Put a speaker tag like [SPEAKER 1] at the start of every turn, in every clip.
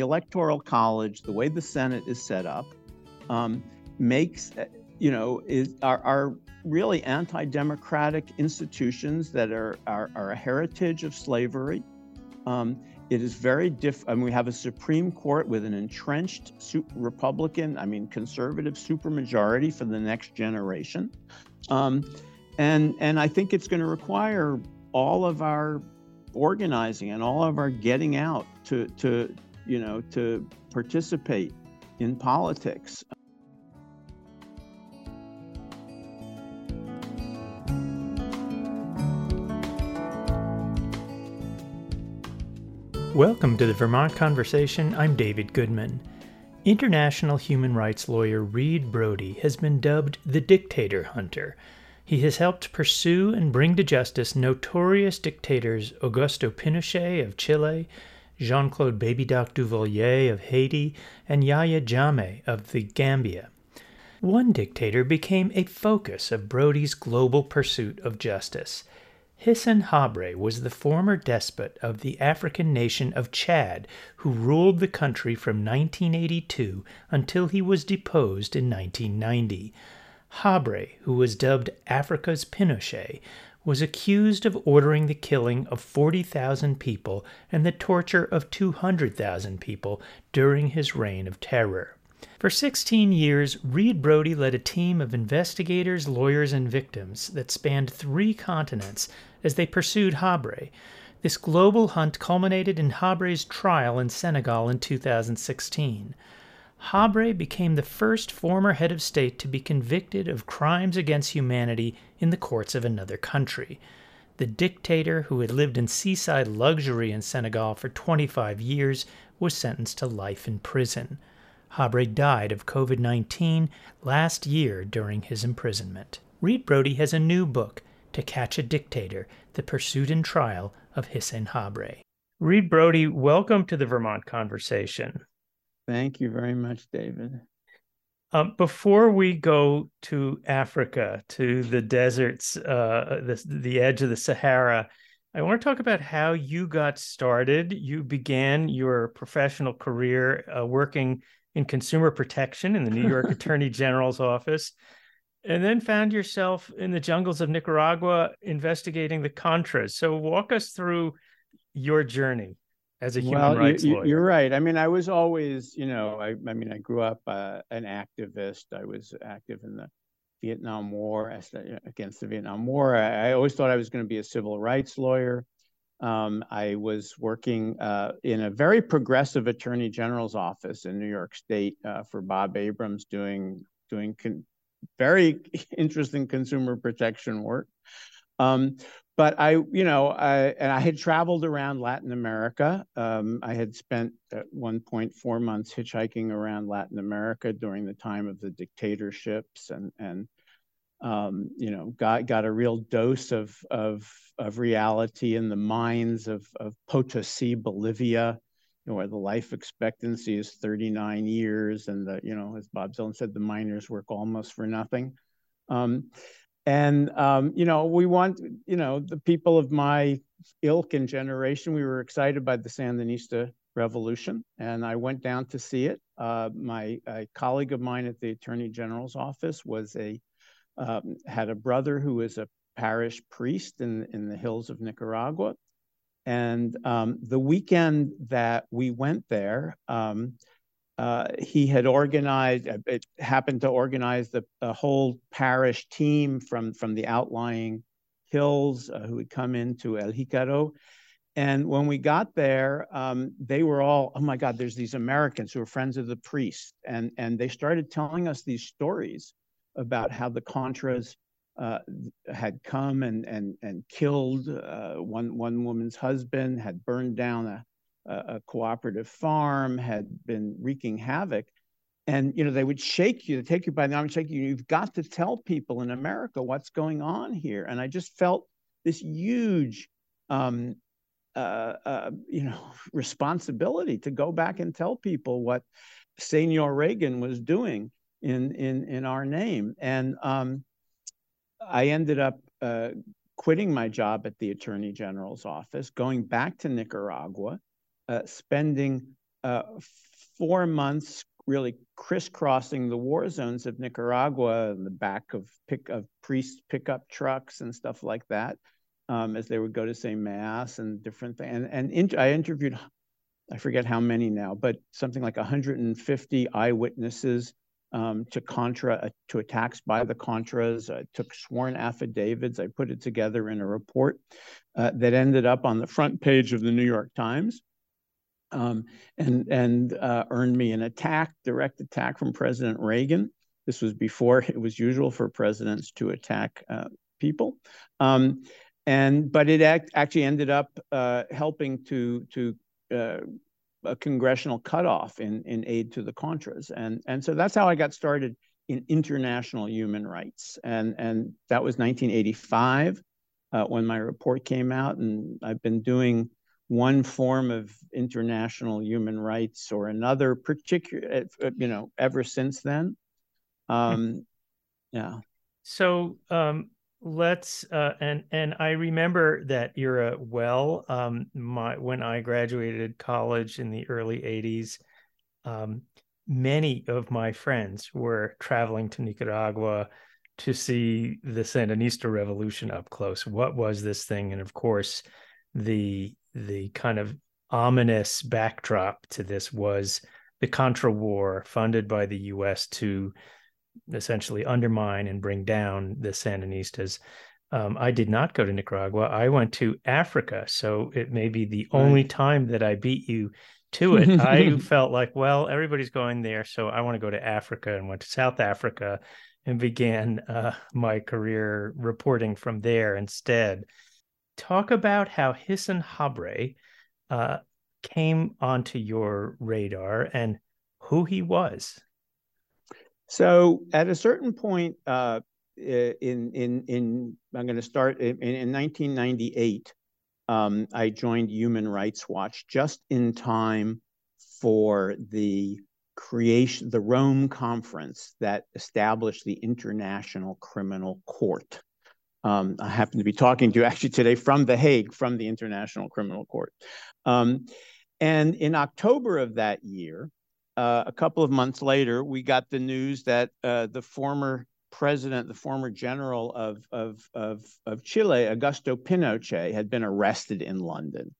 [SPEAKER 1] the Electoral College, the way the Senate is set up, um, makes you know is are, are really anti-democratic institutions that are are, are a heritage of slavery. Um, it is very diff. I mean, we have a Supreme Court with an entrenched Republican, I mean, conservative supermajority for the next generation, um, and and I think it's going to require all of our organizing and all of our getting out to to you know to participate in politics.
[SPEAKER 2] Welcome to the Vermont Conversation. I'm David Goodman. International human rights lawyer Reed Brody has been dubbed the Dictator Hunter he has helped pursue and bring to justice notorious dictators Augusto Pinochet of Chile, Jean Claude Baby Doc Duvalier of Haiti, and Yahya Jammeh of the Gambia. One dictator became a focus of Brody's global pursuit of justice. Hissène Habré was the former despot of the African nation of Chad, who ruled the country from 1982 until he was deposed in 1990. Habré, who was dubbed Africa's Pinochet, was accused of ordering the killing of 40,000 people and the torture of 200,000 people during his reign of terror. For 16 years, Reed Brody led a team of investigators, lawyers, and victims that spanned three continents as they pursued Habré. This global hunt culminated in Habré's trial in Senegal in 2016. Habré became the first former head of state to be convicted of crimes against humanity in the courts of another country. The dictator, who had lived in seaside luxury in Senegal for 25 years, was sentenced to life in prison. Habré died of COVID 19 last year during his imprisonment. Reed Brody has a new book, To Catch a Dictator The Pursuit and Trial of Hissène Habré. Reed Brody, welcome to the Vermont Conversation.
[SPEAKER 1] Thank you very much, David.
[SPEAKER 2] Um, before we go to Africa, to the deserts, uh, the, the edge of the Sahara, I want to talk about how you got started. You began your professional career uh, working in consumer protection in the New York Attorney General's office, and then found yourself in the jungles of Nicaragua investigating the Contras. So, walk us through your journey as a human well, rights
[SPEAKER 1] you,
[SPEAKER 2] lawyer.
[SPEAKER 1] You're right. I mean, I was always, you know, I, I mean, I grew up uh, an activist. I was active in the Vietnam War against the Vietnam War. I, I always thought I was going to be a civil rights lawyer. Um, I was working uh, in a very progressive attorney general's office in New York State uh, for Bob Abrams, doing doing con- very interesting consumer protection work. Um, but I, you know, I, and I had traveled around Latin America. Um, I had spent at one point four months hitchhiking around Latin America during the time of the dictatorships, and and um, you know, got got a real dose of of of reality in the mines of of Potosi, Bolivia, you know, where the life expectancy is 39 years, and the you know, as Bob Dylan said, the miners work almost for nothing. Um, and um, you know we want you know the people of my ilk and generation we were excited by the sandinista revolution and i went down to see it. Uh, my colleague of mine at the attorney general's office was a um, had a brother who was a parish priest in in the hills of nicaragua. And um, the weekend that we went there um, uh, he had organized, uh, it happened to organize the, whole parish team from, from the outlying hills uh, who had come into El Jicaro. And when we got there, um, they were all, oh my God, there's these Americans who are friends of the priest. And, and they started telling us these stories about how the Contras uh, had come and, and, and killed uh, one, one woman's husband, had burned down a, a, cooperative farm, had been wreaking havoc. And you know they would shake you, take you by the arm, and shake you. You've got to tell people in America what's going on here. And I just felt this huge, um, uh, uh, you know, responsibility to go back and tell people what Senor Reagan was doing in in in our name. And um, I ended up uh, quitting my job at the Attorney General's office, going back to Nicaragua, uh, spending uh, four months really crisscrossing the war zones of Nicaragua in the back of pick of priest pickup trucks and stuff like that, um, as they would go to say mass and different things. And and in, I interviewed, I forget how many now, but something like 150 eyewitnesses um, to Contra uh, to attacks by the Contras. I took sworn affidavits. I put it together in a report uh, that ended up on the front page of the New York Times. Um, and and uh, earned me an attack, direct attack from President Reagan. This was before it was usual for presidents to attack uh, people, um, and but it act, actually ended up uh, helping to to uh, a congressional cutoff in, in aid to the Contras. And, and so that's how I got started in international human rights. And, and that was 1985 uh, when my report came out. And I've been doing one form of international human rights or another particular, uh, you know, ever since then. Um, yeah.
[SPEAKER 2] So um, let's uh, and and I remember that era well. Um, my when I graduated college in the early '80s, um, many of my friends were traveling to Nicaragua to see the Sandinista revolution up close. What was this thing? And of course, the the kind of ominous backdrop to this was the Contra War, funded by the U.S. to essentially undermine and bring down the Sandinistas. Um, I did not go to Nicaragua. I went to Africa. So it may be the right. only time that I beat you to it. I felt like, well, everybody's going there. So I want to go to Africa and went to South Africa and began uh, my career reporting from there instead. Talk about how Hissène Habré uh, came onto your radar and who he was.
[SPEAKER 1] So at a certain point uh, in in in I'm going to start in, in 1998. Um, I joined Human Rights Watch just in time for the creation, the Rome Conference that established the International Criminal Court. Um, I happen to be talking to you actually today from The Hague, from the International Criminal Court. Um, and in October of that year, uh, a couple of months later, we got the news that uh, the former president, the former general of, of, of, of Chile, Augusto Pinochet, had been arrested in London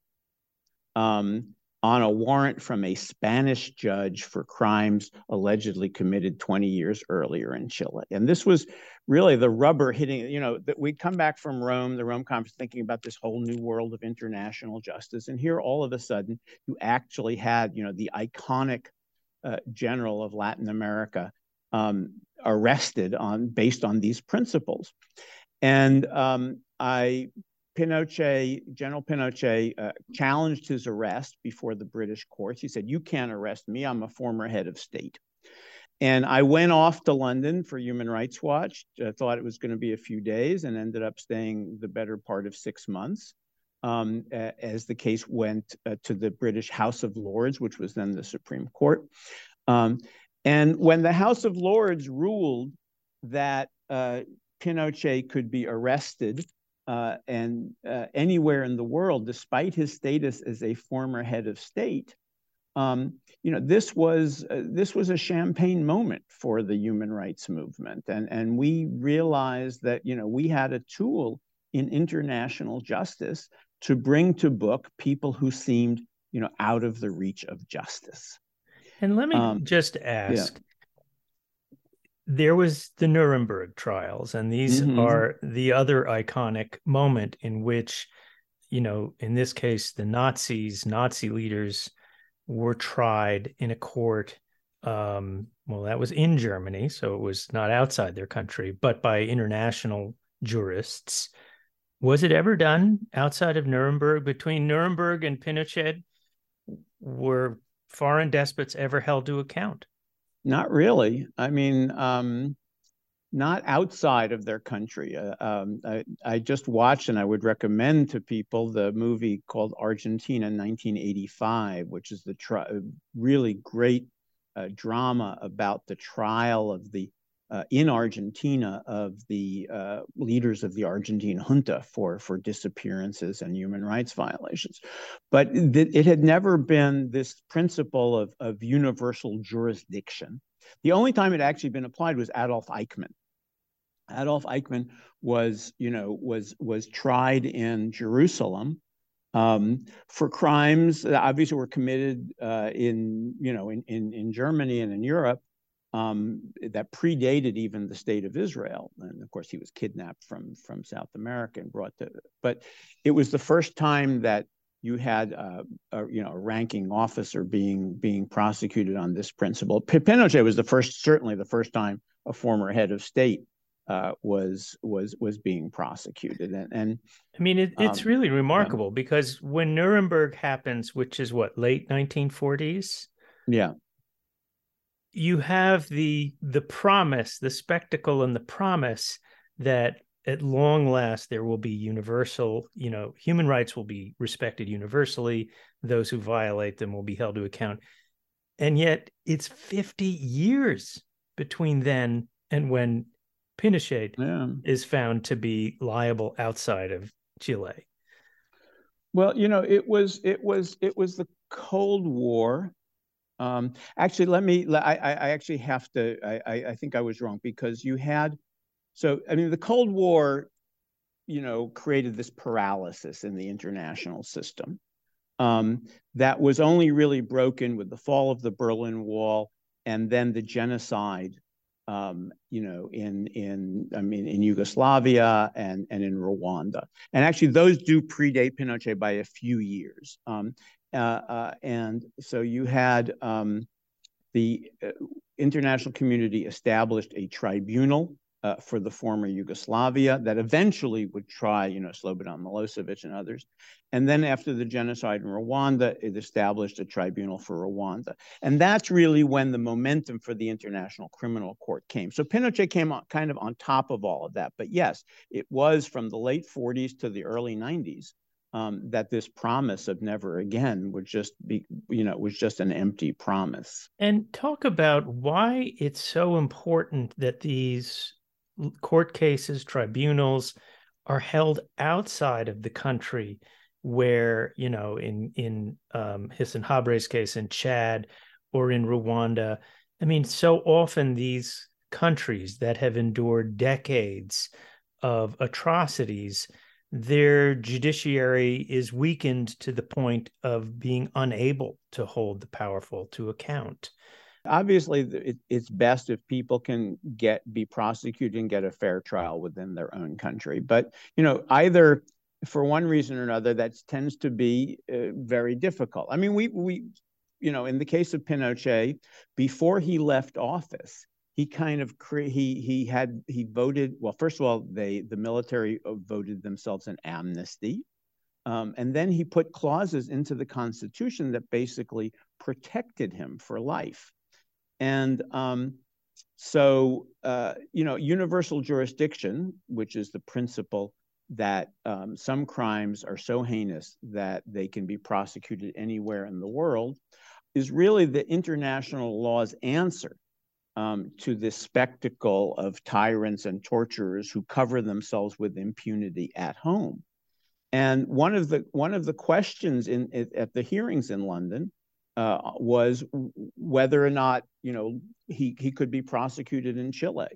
[SPEAKER 1] um, on a warrant from a Spanish judge for crimes allegedly committed 20 years earlier in Chile. And this was really the rubber hitting, you know, that we'd come back from Rome, the Rome conference, thinking about this whole new world of international justice. And here, all of a sudden, you actually had, you know, the iconic uh, general of Latin America um, arrested on based on these principles. And um, I, Pinochet, General Pinochet, uh, challenged his arrest before the British courts. He said, "You can't arrest me. I'm a former head of state." And I went off to London for Human Rights Watch. I thought it was going to be a few days, and ended up staying the better part of six months um, as the case went uh, to the British House of Lords, which was then the Supreme Court. Um, and when the House of Lords ruled that uh, Pinochet could be arrested uh, and uh, anywhere in the world, despite his status as a former head of state, um, you know, this was uh, this was a champagne moment for the human rights movement, and and we realized that you know we had a tool in international justice to bring to book people who seemed, you know, out of the reach of justice.
[SPEAKER 2] And let me um, just ask. Yeah. There was the Nuremberg trials, and these mm-hmm. are the other iconic moment in which, you know, in this case, the Nazis, Nazi leaders were tried in a court. Um, well, that was in Germany, so it was not outside their country, but by international jurists. Was it ever done outside of Nuremberg? Between Nuremberg and Pinochet, were foreign despots ever held to account?
[SPEAKER 1] Not really. I mean, um, not outside of their country. Uh, um, I, I, just watched, and I would recommend to people the movie called Argentina 1985, which is the tri- really great uh, drama about the trial of the uh, in Argentina of the uh, leaders of the Argentine junta for, for disappearances and human rights violations. But th- it had never been this principle of, of universal jurisdiction. The only time it actually been applied was Adolf Eichmann. Adolf Eichmann was, you know, was was tried in Jerusalem um, for crimes that obviously were committed uh, in, you know, in, in, in Germany and in Europe um, that predated even the state of Israel. And of course, he was kidnapped from from South America and brought to. But it was the first time that you had uh, a you know a ranking officer being being prosecuted on this principle. Pinochet was the first, certainly the first time a former head of state uh, was was was being prosecuted and, and
[SPEAKER 2] I mean it, it's um, really remarkable yeah. because when Nuremberg happens, which is what late 1940s,
[SPEAKER 1] yeah,
[SPEAKER 2] you have the the promise, the spectacle, and the promise that at long last there will be universal, you know, human rights will be respected universally. Those who violate them will be held to account. And yet it's 50 years between then and when Pinochet yeah. is found to be liable outside of Chile.
[SPEAKER 1] Well, you know, it was it was it was the Cold War um, actually, let me. I, I actually have to. I, I think I was wrong because you had. So I mean, the Cold War, you know, created this paralysis in the international system um, that was only really broken with the fall of the Berlin Wall and then the genocide. Um, you know, in in I mean, in Yugoslavia and and in Rwanda, and actually those do predate Pinochet by a few years. Um, uh, uh, and so you had um, the uh, international community established a tribunal uh, for the former Yugoslavia that eventually would try, you know, Slobodan Milosevic and others. And then after the genocide in Rwanda, it established a tribunal for Rwanda. And that's really when the momentum for the International Criminal Court came. So Pinochet came on, kind of on top of all of that. But yes, it was from the late 40s to the early 90s um, that this promise of never again would just be, you know, was just an empty promise.
[SPEAKER 2] And talk about why it's so important that these court cases, tribunals are held outside of the country where, you know, in, in um, Hissène Habré's case in Chad or in Rwanda, I mean, so often these countries that have endured decades of atrocities their judiciary is weakened to the point of being unable to hold the powerful to account.
[SPEAKER 1] Obviously, it, it's best if people can get be prosecuted and get a fair trial within their own country. But you know, either for one reason or another, that tends to be uh, very difficult. I mean, we we you know, in the case of Pinochet, before he left office, he kind of cre- he he had he voted well first of all they the military voted themselves an amnesty um, and then he put clauses into the constitution that basically protected him for life and um, so uh, you know universal jurisdiction which is the principle that um, some crimes are so heinous that they can be prosecuted anywhere in the world is really the international law's answer um, to this spectacle of tyrants and torturers who cover themselves with impunity at home. And one of the one of the questions in at the hearings in London uh, was whether or not you know he he could be prosecuted in Chile.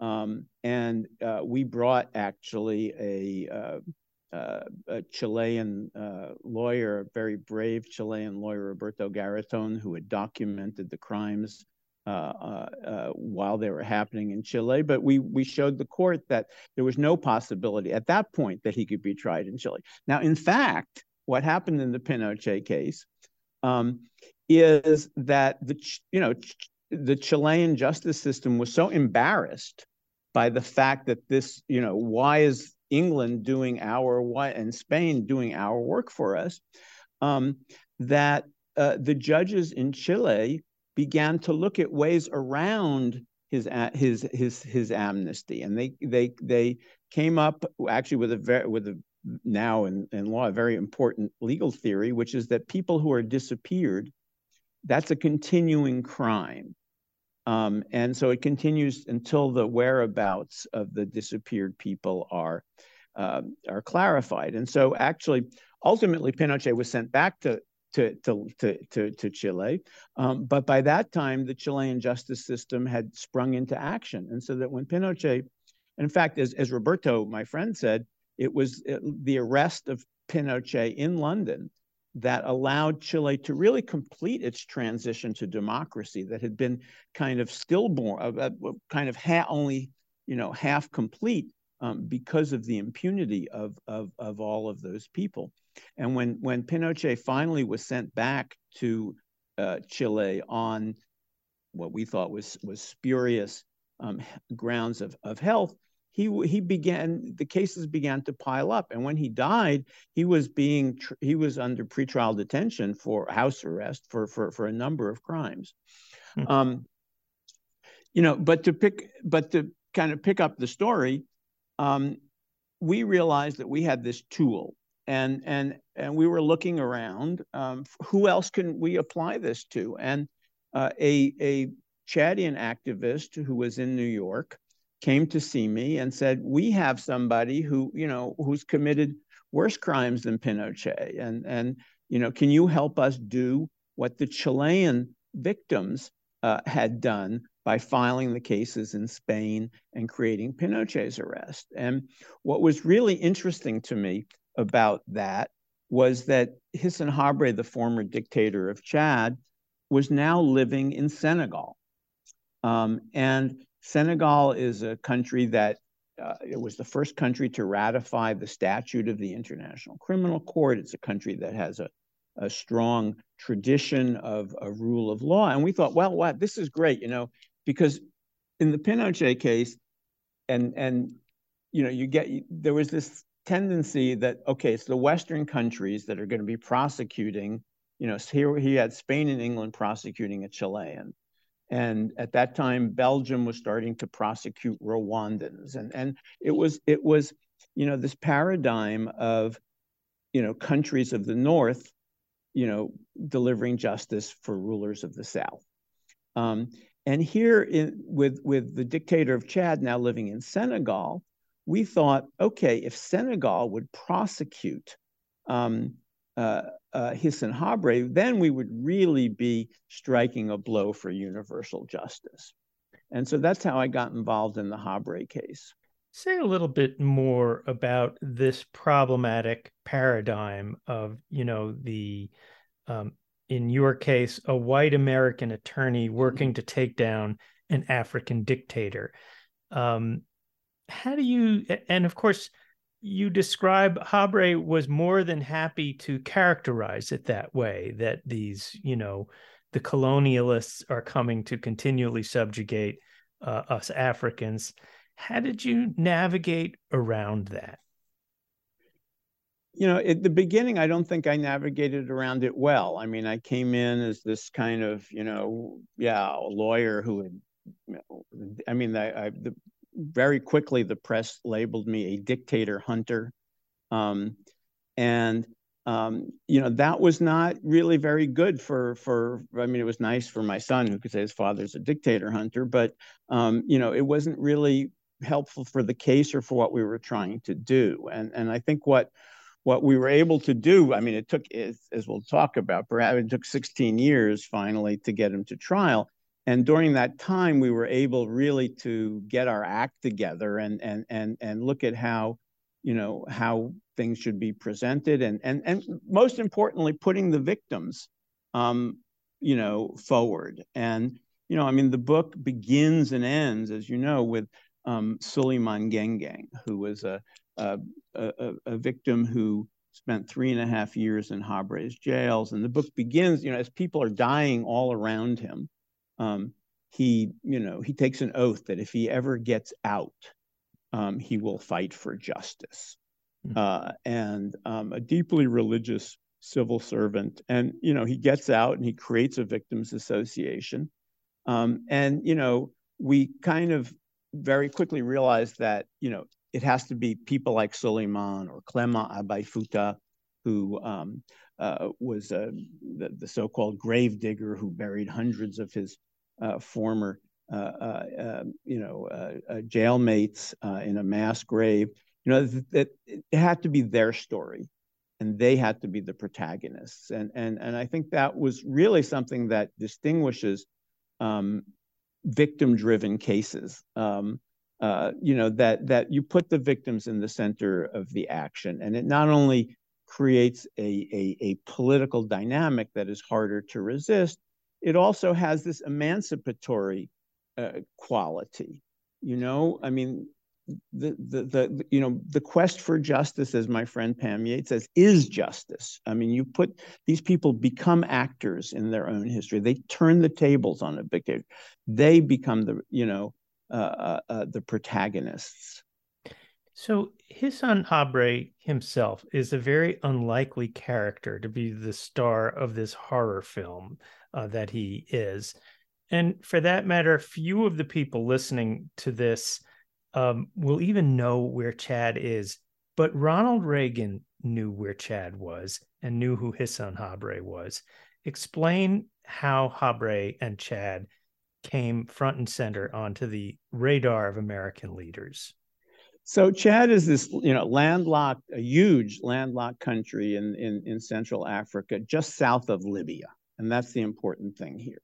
[SPEAKER 1] Um, and uh, we brought actually a, uh, uh a Chilean uh, lawyer, a very brave Chilean lawyer, Roberto Garretón, who had documented the crimes uh, while they were happening in Chile. But we we showed the court that there was no possibility at that point that he could be tried in Chile. Now, in fact, what happened in the Pinochet case um, is that the you know the Chilean justice system was so embarrassed by the fact that this you know why is England doing our why and Spain doing our work for us um, that uh, the judges in Chile began to look at ways around his his his his amnesty, and they they they came up actually with a very with a now in, in law a very important legal theory, which is that people who are disappeared, that's a continuing crime. Um, and so it continues until the whereabouts of the disappeared people are uh, are clarified. And so actually, ultimately, Pinochet was sent back to to to to to, Chile, um, but by that time, the Chilean justice system had sprung into action, and so that when Pinochet, in fact, as as Roberto, my friend, said, it was uh, the arrest of Pinochet in London that allowed Chile to really complete its transition to democracy that had been kind of stillborn, uh, uh, kind of ha- only you know half complete um, because of the impunity of, of of all of those people. And when when Pinochet finally was sent back to uh, Chile on what we thought was was spurious um, grounds of of health, he he began the cases began to pile up and when he died he was being he was under pretrial detention for house arrest for for for a number of crimes hmm. um you know but to pick but to kind of pick up the story um we realized that we had this tool and and and we were looking around um who else can we apply this to and uh, a a Chadian activist who was in New York came to see me and said, "We have somebody who, you know, who's committed worse crimes than Pinochet, and and you know, can you help us do what the Chilean victims uh, had done by filing the cases in Spain and creating Pinochet's arrest?" And what was really interesting to me about that was that Hissène Habré, the former dictator of Chad, was now living in Senegal. Um, and Senegal is a country that uh, it was the first country to ratify the statute of the International Criminal Court. It's a country that has a, a strong tradition of a rule of law. And we thought, well, what this is great, you know, because in the Pinochet case, and and you know, you get there was this tendency that okay, it's the Western countries that are going to be prosecuting. You know, here he had Spain and England prosecuting a Chilean. And at that time, Belgium was starting to prosecute Rwandans, and and it was it was, you know, this paradigm of, you know, countries of the North, you know, delivering justice for rulers of the South. Um, and here, in, with with the dictator of Chad now living in Senegal, we thought, okay, if Senegal would prosecute um, uh, uh, Hissène Habré, then we would really be striking a blow for universal justice. And so that's how I got involved in the Habré case.
[SPEAKER 2] Say a little bit more about this problematic paradigm of, you know, the, um, in your case, a white American attorney working mm-hmm. to take down an African dictator. Um, how do you, and of course, you describe Habré was more than happy to characterize it that way that these, you know, the colonialists are coming to continually subjugate uh, us Africans. How did you navigate around that?
[SPEAKER 1] You know, at the beginning, I don't think I navigated around it well. I mean, I came in as this kind of, you know, yeah, a lawyer who had, I mean, I, I the very quickly the press labeled me a dictator hunter. Um, and um, you know that was not really very good for for i mean it was nice for my son who could say his father's a dictator hunter but um, you know it wasn't really helpful for the case or for what we were trying to do and and i think what what we were able to do i mean it took as, as we'll talk about perhaps it took 16 years finally to get him to trial and during that time we were able really to get our act together and and and and look at how you know how things should be presented and and and most importantly putting the victims um you know forward. And you know i mean the book begins and ends as you know with um Souleymane Guengueng who was a a, a, a victim who spent three and a half years in Habré's jails. And the book begins you know as people are dying all around him um, he, you know, he takes an oath that if he ever gets out, um, he will fight for justice. Mm-hmm. Uh, and um, a deeply religious civil servant. And, you know, he gets out and he creates a victims association. Um, and, you know, we kind of very quickly realized that, you know, it has to be people like Souleymane or Clément Abaïfouta, who um, uh, was uh, the, the so-called grave digger who buried hundreds of his uh, former uh, um, you know, jailmates in a mass grave. You know, that it had to be their story, and they had to be the protagonists. And and and I think that was really something that distinguishes um, victim-driven cases. Um, uh, you know that that you put the victims in the center of the action, and it not only creates a, a, a political dynamic that is harder to resist, it also has this emancipatory uh, quality. You know, I mean, the, the the you know the quest for justice, as my friend Pam Yates says, is justice. I mean, you put these people become actors in their own history. They turn the tables on a dictator. They become the you know uh, uh, uh, the protagonists.
[SPEAKER 2] So Hissène Habré himself is a very unlikely character to be the star of this horror film uh, that he is. And for that matter, few of the people listening to this um, will even know where Chad is. But Ronald Reagan knew where Chad was and knew who Hissène Habré was. Explain how Habré and Chad came front and center onto the radar of American leaders.
[SPEAKER 1] So Chad is this, you know, landlocked, a huge landlocked country in, in, in Central Africa, just south of Libya. And that's the important thing here.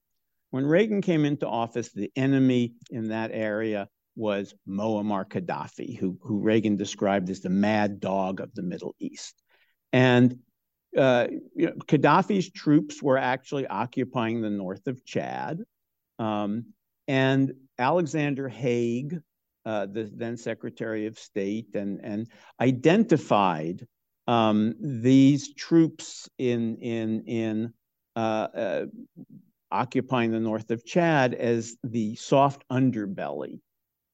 [SPEAKER 1] When Reagan came into office, the enemy in that area was Muammar Gaddafi, who, who Reagan described as the mad dog of the Middle East. And uh, you know, Gaddafi's troops were actually occupying the north of Chad. Um, and Alexander Haig, uh, the then Secretary of State, and, and identified um, these troops in, in, in uh, uh, occupying the north of Chad as the soft underbelly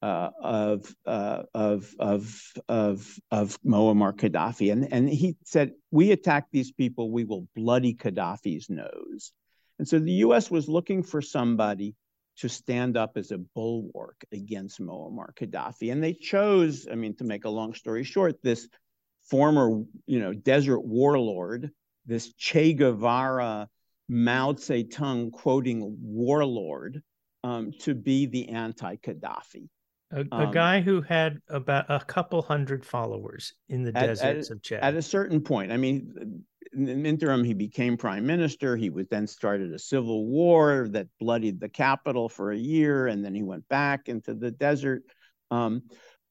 [SPEAKER 1] uh, of, uh, of, of, of, of Muammar Gaddafi. And, and he said, we attack these people, we will bloody Gaddafi's nose. And so the US was looking for somebody to stand up as a bulwark against Muammar Gaddafi. And they chose, I mean, to make a long story short, this former, you know, desert warlord, this Che Guevara, Mao Zedong quoting warlord, um, to be the anti-Gaddafi.
[SPEAKER 2] A, a um, guy who had about a couple hundred followers in the at, deserts
[SPEAKER 1] at,
[SPEAKER 2] of Chad.
[SPEAKER 1] At a certain point, I mean, in the interim, he became prime minister. He was then started a civil war that bloodied the capital for a year, and then he went back into the desert. Um,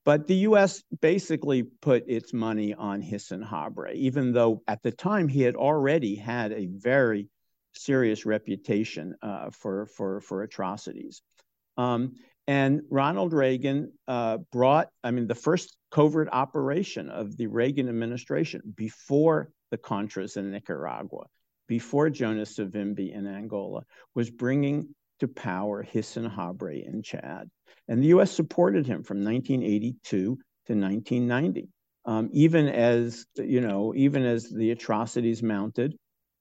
[SPEAKER 1] but the U.S. basically put its money on Hissène Habré, even though at the time he had already had a very serious reputation uh, for, for, for atrocities. Um, and Ronald Reagan uh, brought, I mean, the first covert operation of the Reagan administration before the Contras in Nicaragua, before Jonas Savimbi in Angola, was bringing to power Hissène Habré in Chad. And the US supported him from 1982 to 1990. Um, even as, you know, even as the atrocities mounted,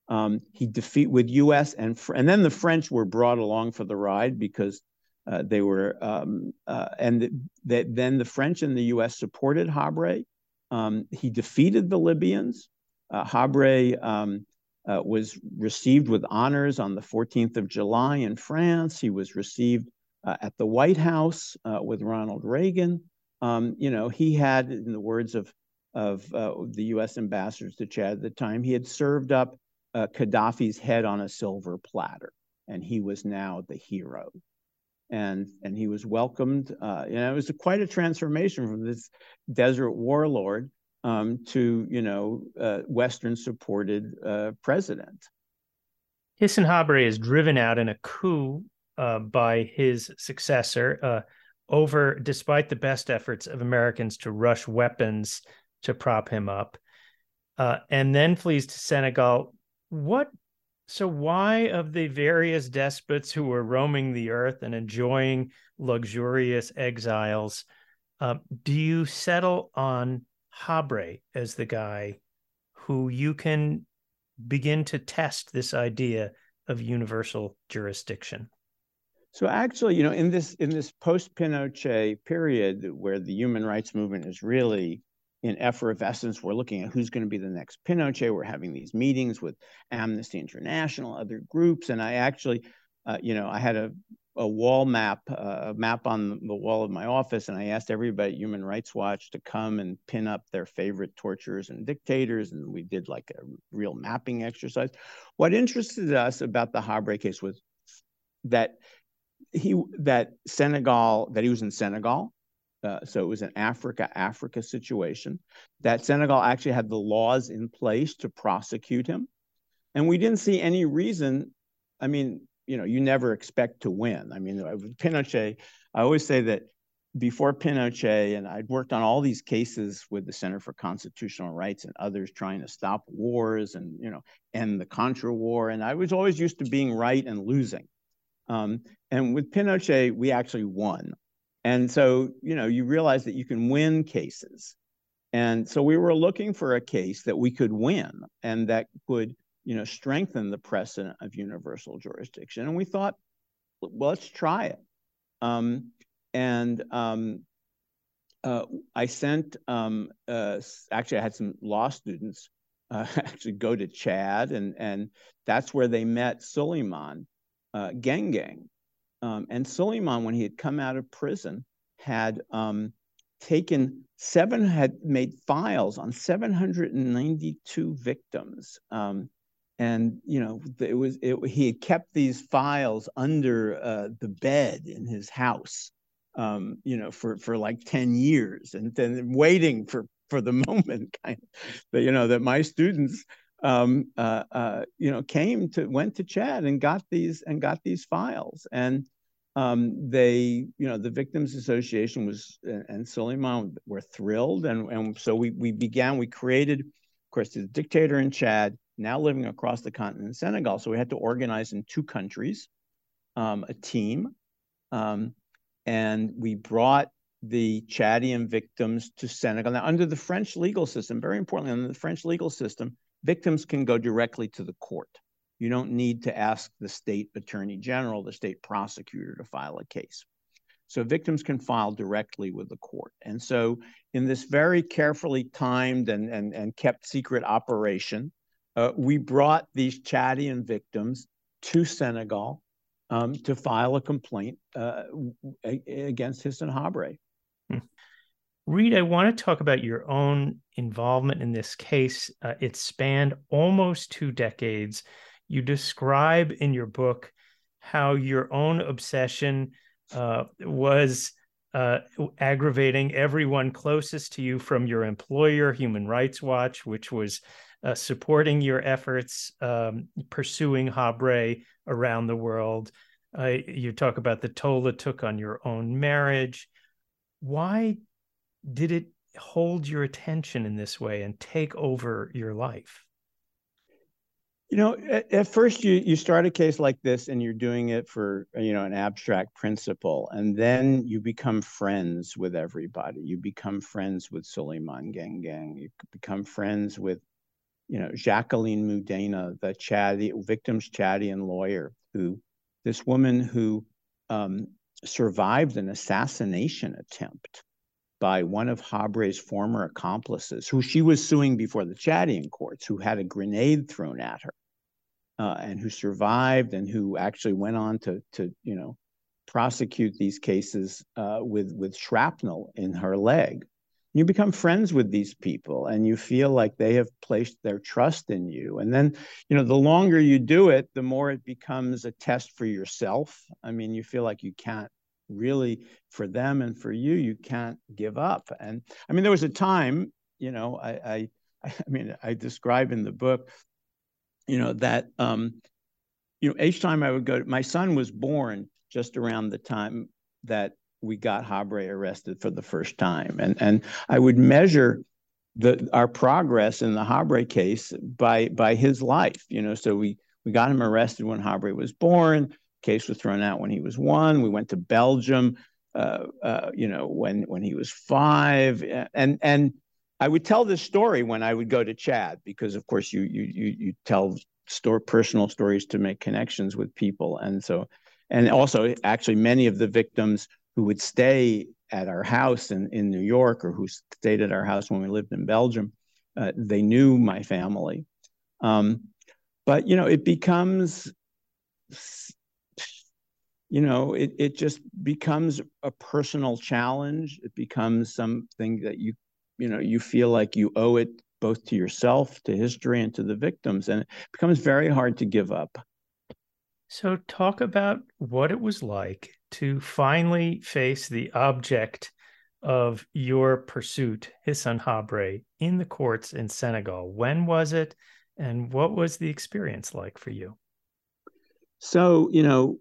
[SPEAKER 1] um, he defeat with U.S. and and then the French were brought along for the ride because uh, they were um, uh, and that then the French and the U.S. supported Habré. Um, he defeated the Libyans. Uh, Habré um, uh, was received with honors on the 14th of July in France. He was received uh, at the White House uh, with Ronald Reagan. Um, you know, he had, in the words of, of uh, the U.S. ambassadors to Chad at the time, he had served up uh, Gaddafi's head on a silver platter, and he was now the hero. And, and he was welcomed. Uh, you know, it was a, quite a transformation from this desert warlord um, to you know uh, Western supported uh, president.
[SPEAKER 2] Hissène Habré is driven out in a coup uh, by his successor uh, over, despite the best efforts of Americans to rush weapons to prop him up, uh, and then flees to Senegal. What? So why of the various despots who were roaming the earth and enjoying luxurious exiles, uh, do you settle on Habré as the guy who you can begin to test this idea of universal jurisdiction?
[SPEAKER 1] So actually, you know, in this in this post-Pinochet period where the human rights movement is really in effervescence, we're looking at who's going to be the next Pinochet. We're having these meetings with Amnesty International, other groups, and I actually, uh, you know, I had a a wall map, uh, a map on the wall of my office, and I asked everybody at Human Rights Watch to come and pin up their favorite torturers and dictators, and we did like a real mapping exercise. What interested us about the Habré case was that he that Senegal that he was in Senegal, uh, so it was an Africa Africa situation. That Senegal actually had the laws in place to prosecute him, and we didn't see any reason. I mean, you know, you never expect to win. I mean, Pinochet, I always say that before Pinochet, and I'd worked on all these cases with the Center for Constitutional Rights and others trying to stop wars and, you know, end the Contra War. And I was always used to being right and losing. Um, and with Pinochet, we actually won. And so, you know, you realize that you can win cases. And so we were looking for a case that we could win and that would you know, strengthen the precedent of universal jurisdiction. And we thought, well, let's try it. Um, and um, uh, I sent, um, uh, actually, I had some law students uh, actually go to Chad, and, and that's where they met Souleymane uh, Guengueng. Um, and Souleymane, when he had come out of prison, had um, taken seven, had made files on 792 victims. Um, and you know it was it, he had kept these files under uh, the bed in his house um, you know for for like 10 years and then waiting for for the moment kind of that you know that my students um, uh, uh, you know came to went to Chad and got these and got these files and um, they you know the victims association was and Souleymane were thrilled and and so we we began we created of course the dictator in Chad now living across the continent in Senegal. So we had to organize in two countries, um, a team. Um, and we brought the Chadian victims to Senegal. Now, under the French legal system, very importantly, under the French legal system, victims can go directly to the court. You don't need to ask the state attorney general, the state prosecutor to file a case. So victims can file directly with the court. And so, in this very carefully timed and, and, and kept secret operation, uh, we brought these Chadian victims to Senegal um, to file a complaint uh, against Hissène Habré. Hmm.
[SPEAKER 2] Reed, I want to talk about your own involvement in this case. Uh, it spanned almost two decades. You describe in your book how your own obsession uh, was uh, aggravating everyone closest to you from your employer, Human Rights Watch, which was uh, supporting your efforts um, pursuing Habré around the world. Uh, you talk about the toll it took on your own marriage. Why did it hold your attention in this way and take over your life?
[SPEAKER 1] You know, at, at, first you you start a case like this and you're doing it for you know an abstract principle, and then you become friends with everybody. You become friends with Souleymane Guengueng. You become friends with you know, Jacqueline Moudeina, the Chad, the victim's Chadian lawyer, who this woman who um, survived an assassination attempt by one of Habré's former accomplices, who she was suing before the Chadian courts, who had a grenade thrown at her, uh, and who survived, and who actually went on to, to you know, prosecute these cases uh, with with shrapnel in her leg you become friends with these people and you feel like they have placed their trust in you. And then you know the longer you do it the more it becomes a test for yourself. I mean you feel like you can't really for them and for you you can't give up. And i mean there was a time you know i i i mean i describe in the book you know that um you know each time i would go my son was born just around the time that we got Habré arrested for the first time. And, and I would measure the, our progress in the Habré case by, by his life, you know, so we, we got him arrested when Habré was born. Case was thrown out when he was one. We went to Belgium, uh, uh, you know, when when he was five, and and I would tell this story when I would go to Chad because, of course, you you you you tell store personal stories to make connections with people, and so and also actually many of the victims who would stay at our house in, in New York or who stayed at our house when we lived in Belgium. Uh, they knew my family. Um, but, you know, it becomes, you know, it, it just becomes a personal challenge. It becomes something that you, you know, you feel like you owe it both to yourself, to history, and to the victims. And it becomes very hard to give up.
[SPEAKER 2] So, talk about what it was like to finally face the object of your pursuit, Hissène Habré, in the courts in Senegal. When was it, and what was the experience like for you?
[SPEAKER 1] So, you know,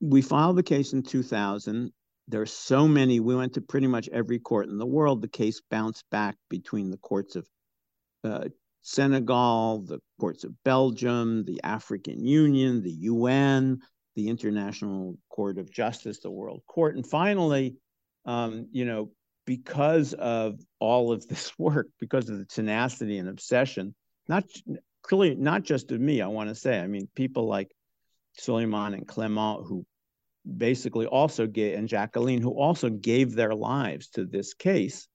[SPEAKER 1] we filed the case in 2000. There are so many. We went to pretty much every court in the world. The case bounced back between the courts of uh, Senegal, the courts of Belgium, the African Union, the UN, the International Court of Justice, the World Court, and finally, um, you know, because of all of this work, because of the tenacity and obsession, not clearly not just of me, I want to say. I mean, people like Souleymane and Clément, who basically also gave, and Jacqueline, who also gave their lives to this case,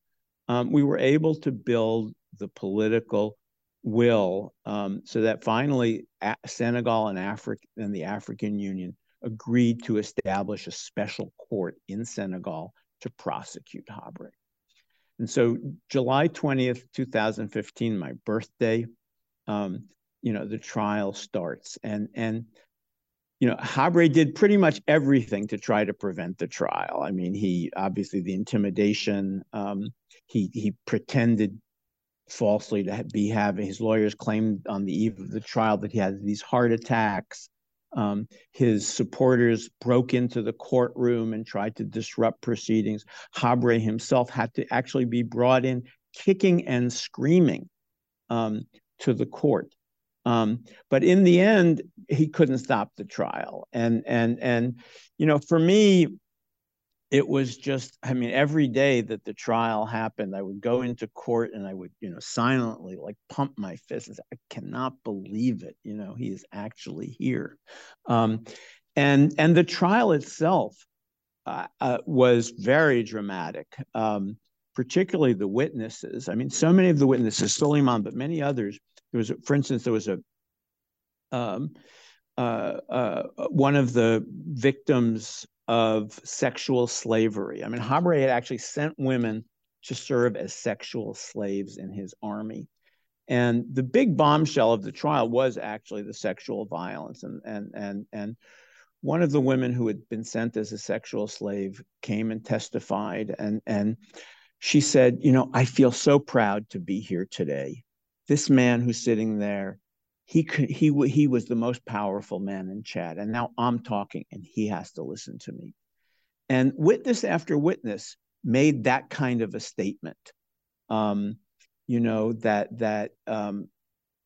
[SPEAKER 1] um, we were able to build the political will um, so that finally Senegal and Africa and the African Union agreed to establish a special court in Senegal to prosecute Habré. And so July 20th, 2015, my birthday, um, you know, the trial starts. And and you know, Habré did pretty much everything to try to prevent the trial. I mean, he obviously the intimidation. Um, he he pretended falsely to be having his lawyers claimed on the eve of the trial that he had these heart attacks. Um, his supporters broke into the courtroom and tried to disrupt proceedings. Habré himself had to actually be brought in kicking and screaming um, to the court. Um, but in the end, he couldn't stop the trial. And and and you know, for me, it was just i mean every day that the trial happened i would go into court and i would you know silently like pump my fist and say, i cannot believe it you know he is actually here. Um, and and the trial itself uh, uh, was very dramatic um, particularly the witnesses. I mean so many of the witnesses Souleymane but many others. There was for instance there was a um, uh, uh one of the victims of sexual slavery. I mean, Habré had actually sent women to serve as sexual slaves in his army. And the big bombshell of the trial was actually the sexual violence. And, and, and, and one of the women who had been sent as a sexual slave came and testified. And, and she said, You know, I feel so proud to be here today. This man who's sitting there he could he he was the most powerful man in Chad, and now I'm talking, and he has to listen to me. And witness after witness made that kind of a statement. Um, you know that that um,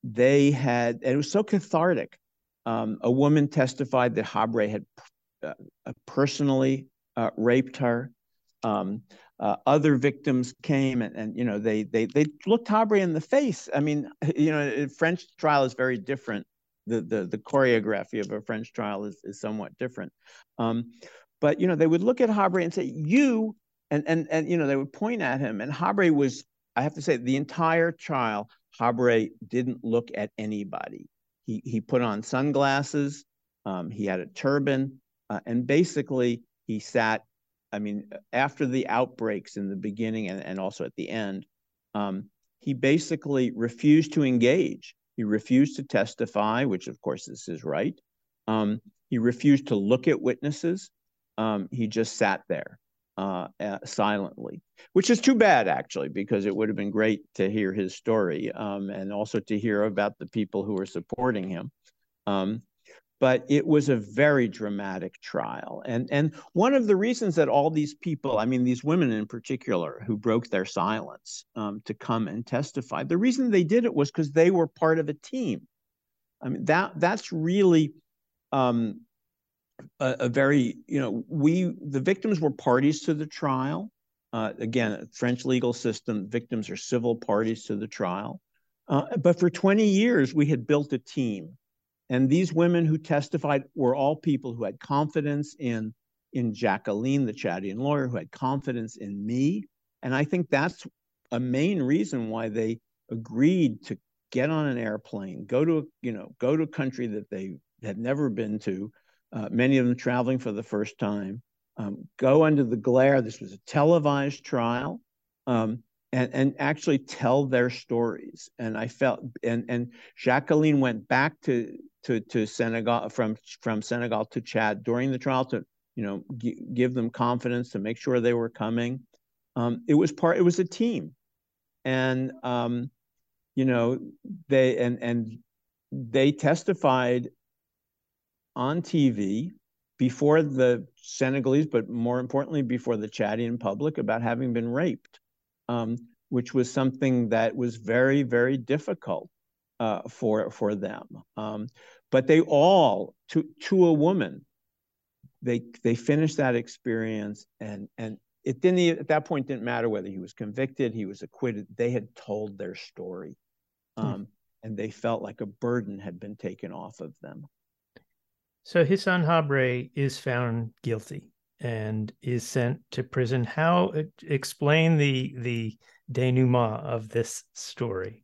[SPEAKER 1] they had, and it was so cathartic. Um, a woman testified that Habré had uh, personally uh, raped her. Um, uh, other victims came and, and you know they they they looked Habré in the face. I mean, you know, French trial is very different. The the the choreography of a French trial is is somewhat different. Um, but you know, they would look at Habré and say, "You," and and and you know, they would point at him. And Habré was, I have to say, the entire trial, Habré didn't look at anybody. He he put on sunglasses. Um, he had a turban, uh, and basically he sat I mean, after the outbreaks in the beginning and, and also at the end, um, he basically refused to engage. He refused to testify, which of course is his right. Um, he refused to look at witnesses. Um, he just sat there uh, uh, silently, which is too bad, actually, because it would have been great to hear his story um, and also to hear about the people who were supporting him. But it was a very dramatic trial. And, and one of the reasons that all these people, I mean, these women in particular who broke their silence um, to come and testify, the reason they did it was because they were part of a team. I mean, that that's really um, a, a, very, you know, we, the victims were parties to the trial. Uh, again, French legal system, victims are civil parties to the trial. Uh, but for 20 years, we had built a team and these women who testified were all people who had confidence in, in Jacqueline, the Chadian lawyer, who had confidence in me. And I think that's a main reason why they agreed to get on an airplane, go to, you know, go to a country that they had never been to, uh, many of them traveling for the first time, um, go under the glare. This was a televised trial. Um, and, and actually tell their stories. And I felt and and Jacqueline went back to to to Senegal from from Senegal to Chad during the trial to you know g- give them confidence to make sure they were coming. Um, it was part. It was a team, and um, you know they and and they testified on TV before the Senegalese, but more importantly before the Chadian public about having been raped um, which was something that was very, very difficult uh, for for them. Um, but they all, to to a woman, they they finished that experience, and and it didn't at that point didn't matter whether he was convicted, he was acquitted. They had told their story, hmm. um, hmm. and they felt like a burden had been taken off of them.
[SPEAKER 2] So Hissène Habré is found guilty and is sent to prison. How explain the the denouement of this story?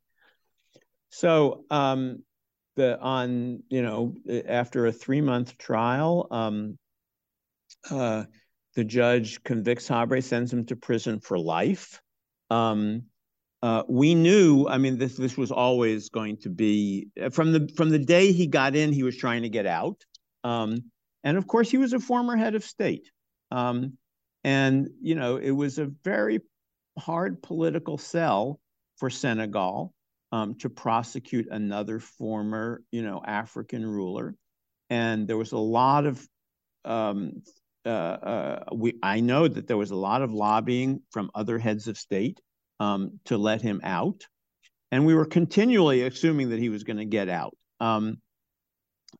[SPEAKER 1] So um, the on you know after a three month trial, um, uh, the judge convicts Habré, sends him to prison for life. Um, uh, we knew, I mean, this this was always going to be from the from the day he got in, he was trying to get out. Um, and of course, he was a former head of state. Um, and, you know, it was a very hard political sell for Senegal um, to prosecute another former, you know, African ruler. And there was a lot of, um, uh, uh, we, I know that there was a lot of lobbying from other heads of state um, to let him out. And we were continually assuming that he was going to get out. Um,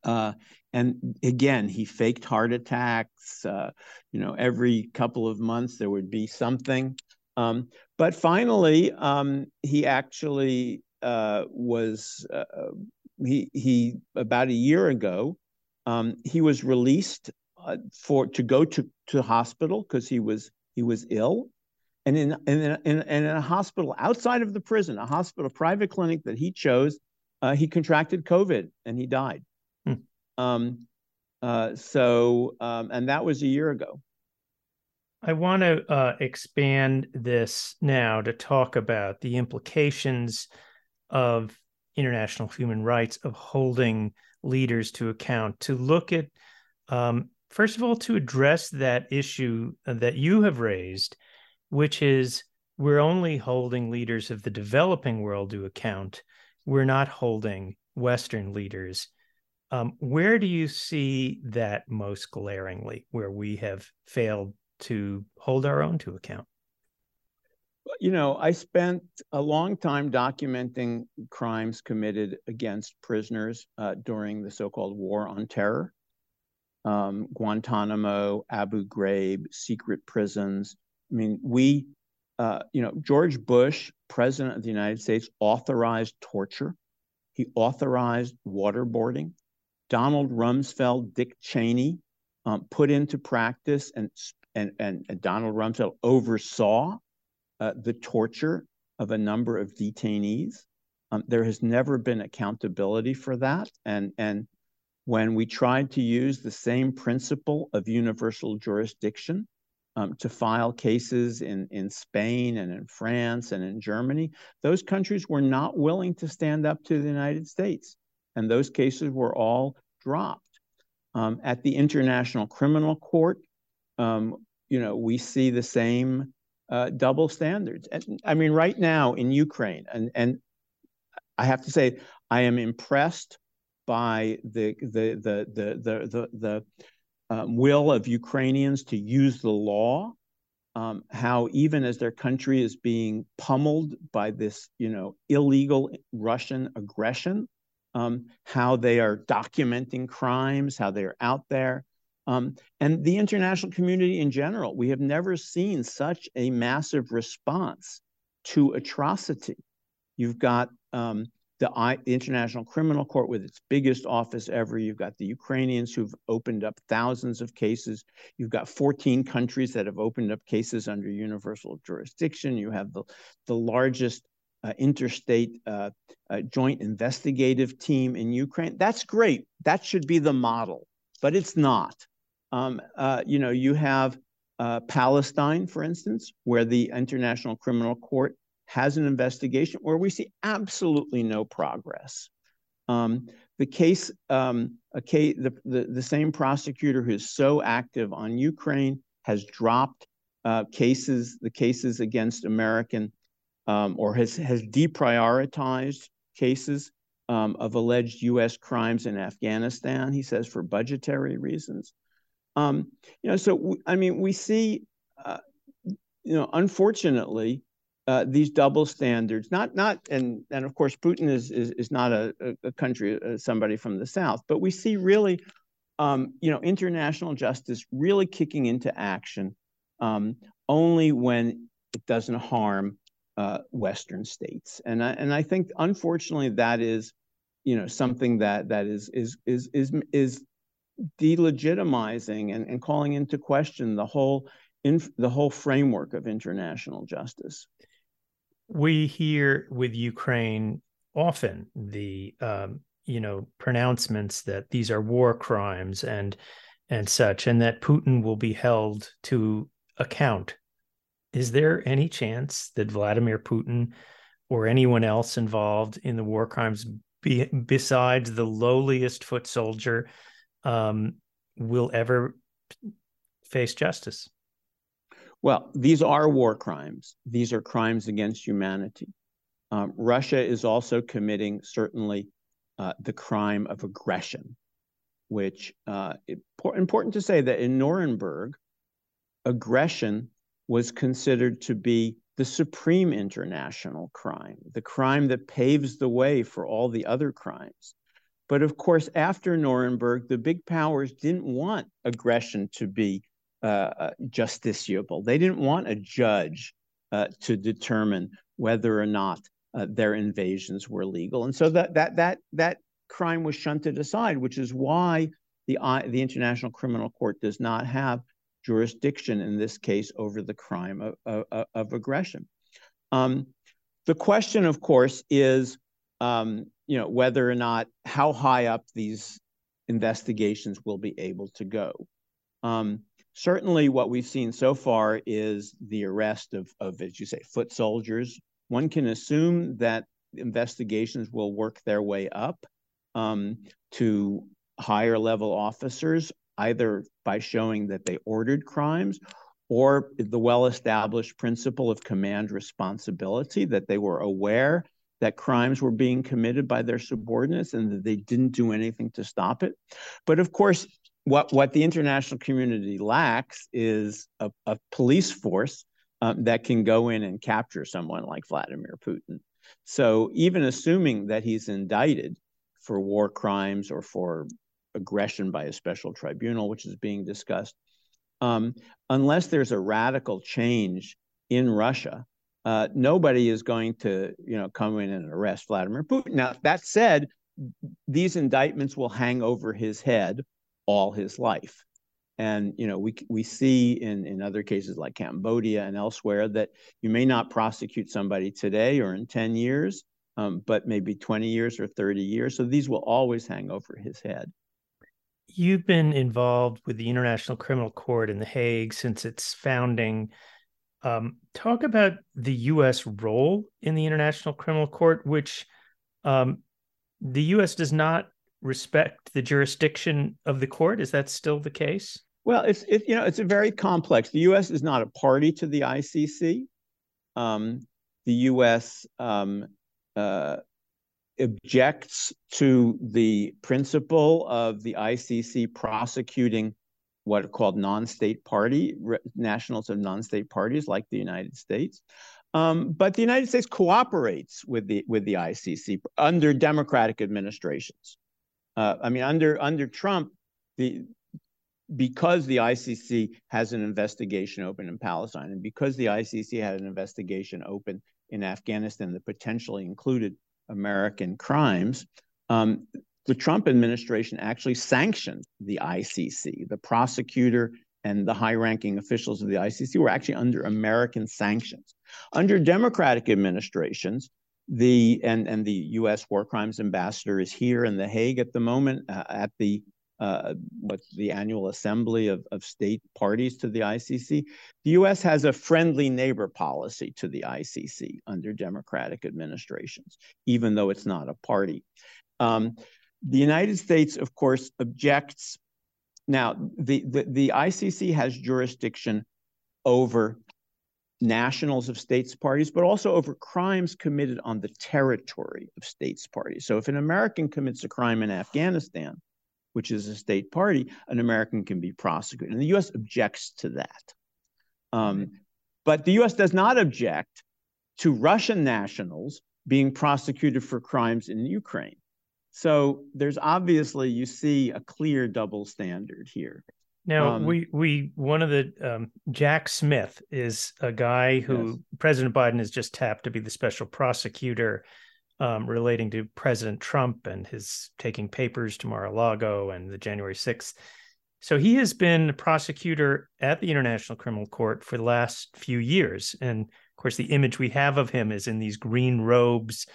[SPEAKER 1] uh, and again, he faked heart attacks. Uh, you know, every couple of months there would be something. Um, but finally, um, he actually uh, was uh, he he about a year ago. Um, he was released uh, for to go to to hospital because he was he was ill, and in in, in in a hospital outside of the prison, a hospital private clinic that he chose, uh, he contracted COVID and he died. Um, uh, so, um, and that was a year ago.
[SPEAKER 2] I want to uh, expand this now to talk about the implications of international human rights, of holding leaders to account, to look at, um, first of all, to address that issue that you have raised, which is we're only holding leaders of the developing world to account. We're not holding Western leaders um, where do you see that most glaringly, where we have failed to hold our own to account?
[SPEAKER 1] You know, I spent a long time documenting crimes committed against prisoners uh, during the so called War on Terror. Um, Guantanamo, Abu Ghraib, secret prisons. I mean, we, uh, you know, George Bush, president of the United States, authorized torture. He authorized waterboarding. Donald Rumsfeld, Dick Cheney um, put into practice, and, and, and, and Donald Rumsfeld oversaw uh, the torture of a number of detainees. Um, there has never been accountability for that. And, and when we tried to use the same principle of universal jurisdiction um, to file cases in, in Spain and in France and in Germany, those countries were not willing to stand up to the United States and those cases were all dropped. Um, at the International Criminal Court, um, you know, we see the same uh, double standards. And, I mean, right now in Ukraine, and and I have to say, I am impressed by the the the the the the, the um, will of Ukrainians to use the law. Um, how even as their country is being pummeled by this, you know, illegal Russian aggression, um, how they are documenting crimes, how they are out there. Um, and the international community in general, we have never seen such a massive response to atrocity. You've got um, the, I, International Criminal Court with its biggest office ever. You've got the Ukrainians who've opened up thousands of cases. You've got 14 countries that have opened up cases under universal jurisdiction. You have the, the largest uh, interstate uh, uh, joint investigative team in Ukraine. That's great. That should be the model. but it's not. Um, uh, you know, you have uh, Palestine, for instance, where the International Criminal Court has an investigation where we see absolutely no progress. Um, the case, um, case the, the, the, same prosecutor who's so active on Ukraine has dropped uh, cases, the cases against American, um, or has, has deprioritized cases um, of alleged U.S. crimes in Afghanistan, he says, for budgetary reasons. Um, you know, so I mean, we see, uh, you know, unfortunately, uh, these double standards. Not not and and of course, Putin is is, is not a, a country uh, somebody from the south, but we see really, um, you know, international justice really kicking into action um, only when it doesn't harm uh, Western states, and I, and I think unfortunately that is, you know, something that that is is is is is delegitimizing and, and calling into question the whole the whole framework of international justice.
[SPEAKER 2] We hear with Ukraine often the um, you know pronouncements that these are war crimes and and such, and that Putin will be held to account. Is there any chance that Vladimir Putin or anyone else involved in the war crimes, be, besides the lowliest foot soldier um, will ever face justice?
[SPEAKER 1] Well, these are war crimes. These are crimes against humanity. Um, Russia is also committing certainly uh, the crime of aggression, which uh, it, important to say that in Nuremberg, aggression was considered to be the supreme international crime, the crime that paves the way for all the other crimes. But of course, after Nuremberg, the big powers didn't want aggression to be uh, uh, justiciable. They didn't want a judge uh, to determine whether or not uh, their invasions were legal, and so that that that that crime was shunted aside, which is why the the International Criminal Court does not have jurisdiction in this case over the crime of, of, of aggression. Um, the question, of course, is um, you know, whether or not how high up these investigations will be able to go. Um, certainly, what we've seen so far is the arrest of, of, as you say, foot soldiers. One can assume that investigations will work their way up um, to higher level officers, either by showing that they ordered crimes or the well established principle of command responsibility, that they were aware that crimes were being committed by their subordinates and that they didn't do anything to stop it. But of course, what, what the international community lacks is a, a police force um, that can go in and capture someone like Vladimir Putin. So even assuming that he's indicted for war crimes or for aggression by a special tribunal, which is being discussed, um, unless there's a radical change in Russia, uh, nobody is going to, you know, come in and arrest Vladimir Putin. Now, that said, these indictments will hang over his head all his life. And you know, we we see in in other cases like Cambodia and elsewhere that you may not prosecute somebody today or in 10 years, um, but maybe 20 years or 30 years. So these will always hang over his head.
[SPEAKER 2] You've been involved with the International Criminal Court in The Hague since its founding. Um, talk about the U.S. role in the International Criminal Court, which um, the U.S. does not respect the jurisdiction of the court. Is that still the case?
[SPEAKER 1] Well, it's it, you know it's a very complex. The U.S. is not a party to the ICC. Um, the U.S. Um, uh, objects to the principle of the ICC prosecuting what are called non-state party nationals of non-state parties like the United States. Um, but the United States cooperates with the with the ICC under democratic administrations. Uh, I mean, under under Trump, the because the ICC has an investigation open in Palestine, and because the ICC had an investigation open in Afghanistan that potentially included American crimes, um, the Trump administration actually sanctioned the ICC. The prosecutor and the high ranking officials of the ICC were actually under American sanctions. Under Democratic administrations, the and, and the U.S. war crimes ambassador is here in The Hague at the moment uh, at the uh, the annual assembly of, of state parties to the ICC. The U.S. has a friendly neighbor policy to the ICC under democratic administrations, even though it's not a party. Um, the United States, of course, objects. Now, the, the, the ICC has jurisdiction over nationals of states parties, but also over crimes committed on the territory of states parties. So if an American commits a crime in Afghanistan, which is a state party, an American can be prosecuted. And the US objects to that. Um, but the US does not object to Russian nationals being prosecuted for crimes in Ukraine. So there's obviously, you see a clear double standard here.
[SPEAKER 2] Now um, we we one of the um, Jack Smith is a guy who yes. President Biden has just tapped to be the special prosecutor um, relating to President Trump and his taking papers to Mar-a-Lago and the January sixth. So he has been a prosecutor at the International Criminal Court for the last few years, and of course the image we have of him is in these green robes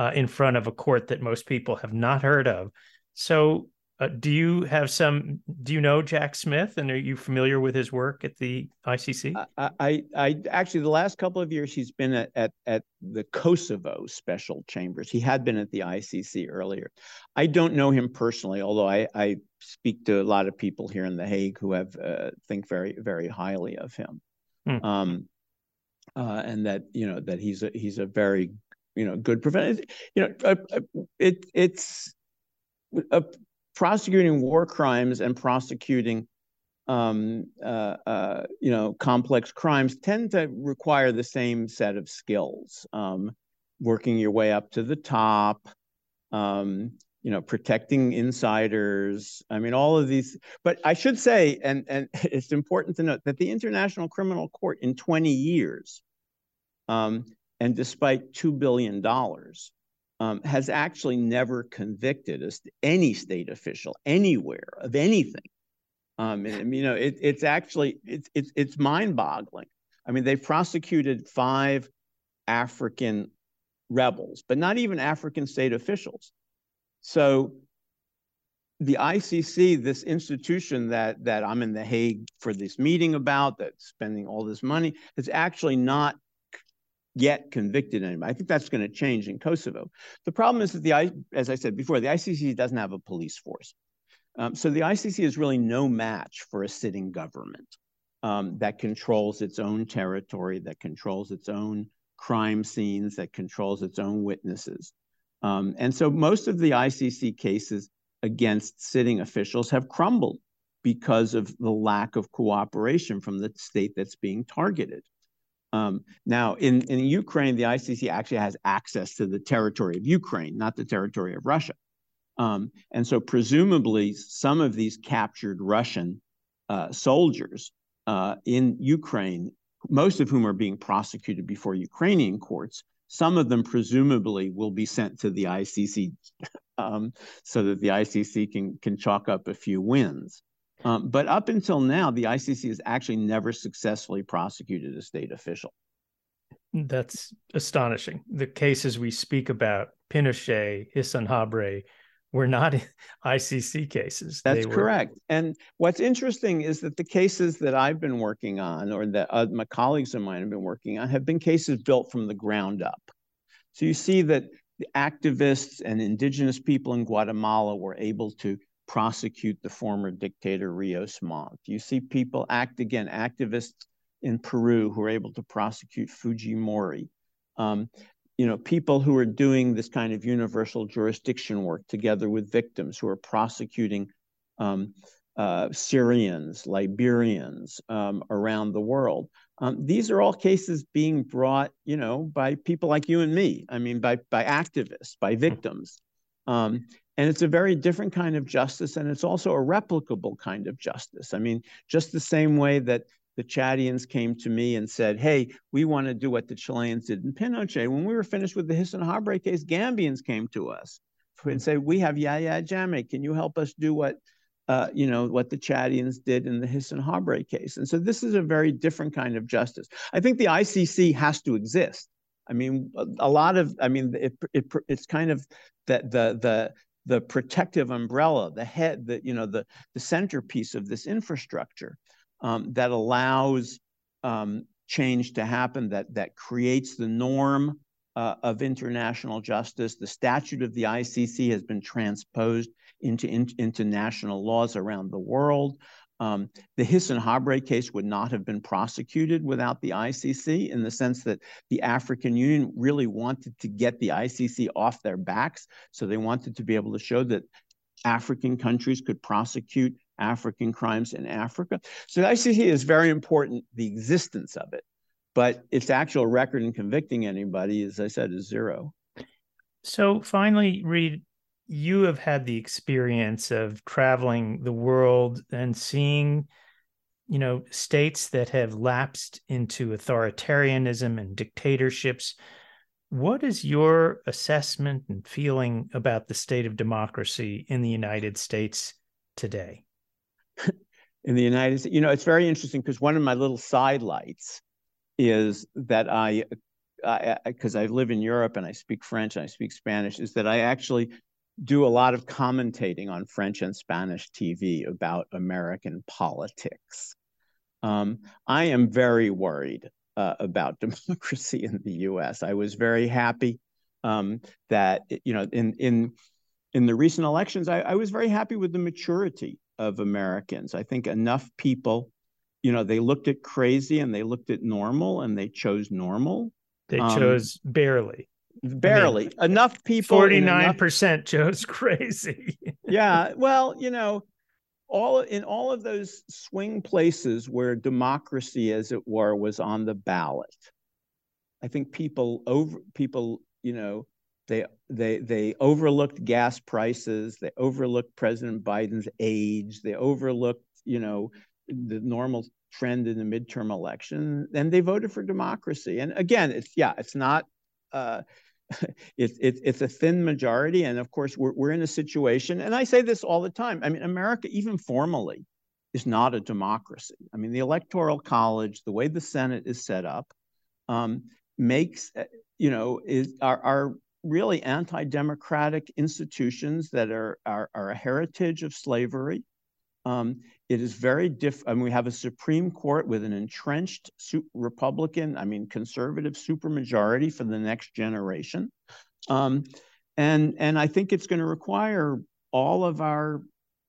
[SPEAKER 2] uh, in front of a court that most people have not heard of. So uh, do you have some? Do you know Jack Smith, and are you familiar with his work at the ICC?
[SPEAKER 1] I, I, I actually the last couple of years he's been at, at at the Kosovo special chambers. He had been at the ICC earlier. I don't know him personally, although I, I speak to a lot of people here in The Hague who have uh, think very very highly of him, hmm. um, uh, and that you know that he's a he's a very you know good prevent. You know, uh, uh, it it's a prosecuting war crimes and prosecuting um, uh, uh, you know complex crimes tend to require the same set of skills um, working your way up to the top um, you know protecting insiders i mean all of these but i should say and and it's important to note that the international criminal court in 20 years um, and despite $2 billion um, has actually never convicted any state official anywhere of anything. Um, and, you know, it, it's actually it's it's it's mind-boggling. I mean, they've prosecuted five African rebels, but not even African state officials. So the ICC, this institution that that I'm in The Hague for this meeting about, that's spending all this money, has actually not yet convicted anybody. I think that's going to change in Kosovo. The problem is that the, as I said before, the ICC doesn't have a police force. Um, so the ICC is really no match for a sitting government um, that controls its own territory, that controls its own crime scenes, that controls its own witnesses. Um, and so most of the ICC cases against sitting officials have crumbled because of the lack of cooperation from the state that's being targeted. Um, now, in, in Ukraine, the ICC actually has access to the territory of Ukraine, not the territory of Russia. Um, and so, presumably, some of these captured Russian uh, soldiers uh, in Ukraine, most of whom are being prosecuted before Ukrainian courts, some of them presumably will be sent to the ICC um, so that the ICC can, can chalk up a few wins. Um, but up until now, the ICC has actually never successfully prosecuted a state official.
[SPEAKER 2] That's astonishing. The cases we speak about, Pinochet, Hissène Habré, were not ICC cases.
[SPEAKER 1] That's were... correct. And what's interesting is that the cases that I've been working on, or that uh, my colleagues of mine have been working on, have been cases built from the ground up. So you see that the activists and indigenous people in Guatemala were able to prosecute the former dictator Rios Montt. You see people act again, activists in Peru who are able to prosecute Fujimori. Um, you know, people who are doing this kind of universal jurisdiction work together with victims who are prosecuting um, uh, Syrians, Liberians um, around the world. Um, these are all cases being brought, you know, by people like you and me. I mean, by by activists, by victims. Um, and it's a very different kind of justice, and it's also a replicable kind of justice. I mean, just the same way that the Chadians came to me and said, hey, we want to do what the Chileans did in Pinochet. When we were finished with the Hissène Habré case, Gambians came to us and said, we have Yahya Jammeh. Can you help us do what, uh, you know, what the Chadians did in the Hissène Habré case? And so this is a very different kind of justice. I think the ICC has to exist. I mean, a, a lot of, I mean, it, it, it's kind of that the, the, the protective umbrella, the head, the you know the the centerpiece of this infrastructure um, that allows um, change to happen, that that creates the norm uh, of international justice. The statute of the ICC has been transposed into in, into national laws around the world. Um, the Hissène Habré case would not have been prosecuted without the ICC in the sense that the African Union really wanted to get the ICC off their backs. So they wanted to be able to show that African countries could prosecute African crimes in Africa. So the ICC is very important, the existence of it, but its actual record in convicting anybody, as I said, is zero.
[SPEAKER 2] So finally, Reed, you have had the experience of traveling the world and seeing you know states that have lapsed into authoritarianism and dictatorships. What is your assessment and feeling about the state of democracy in the united states today?
[SPEAKER 1] In the united states you know it's very interesting because one of my little sidelights is that i because I, I, I live in Europe and I speak French and I speak Spanish, is that I actually do a lot of commentating on French and Spanish TV about American politics. Um, I am very worried uh, about democracy in the U.S. I was very happy um, that you know in in in the recent elections, I, I, was very happy with the maturity of Americans. I think enough people, you know, they looked at crazy and they looked at normal and they chose normal.
[SPEAKER 2] They um, chose barely
[SPEAKER 1] barely. I mean, enough people
[SPEAKER 2] 49% Joe's crazy.
[SPEAKER 1] Yeah well you know all in all of those swing places where democracy as it were was on the ballot i think people over people you know they they they overlooked gas prices they overlooked president biden's age they overlooked you know the normal trend in the midterm election and they voted for democracy. And again it's yeah it's not uh, it's it's it's a thin majority, and of course we're we're in a situation. And I say this all the time. I mean, America, even formally, is not a democracy. I mean, the Electoral College, the way the Senate is set up, um, makes uh, you know is are are really anti-democratic institutions that are are, are a heritage of slavery. Um, it is very different. I mean, we have a Supreme Court with an entrenched Republican, I mean, conservative supermajority for the next generation. Um, and, and I think it's going to require all of our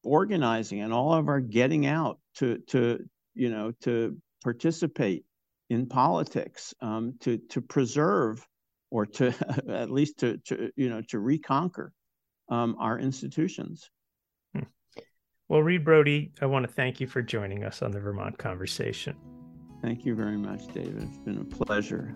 [SPEAKER 1] organizing and all of our getting out to, to you know, to participate in politics, um, to, to preserve or to at least to, to you know, to reconquer um, our institutions.
[SPEAKER 2] Well, Reed Brody, I want to thank you for joining us on the Vermont Conversation.
[SPEAKER 1] Thank you very much, David. It's been a pleasure.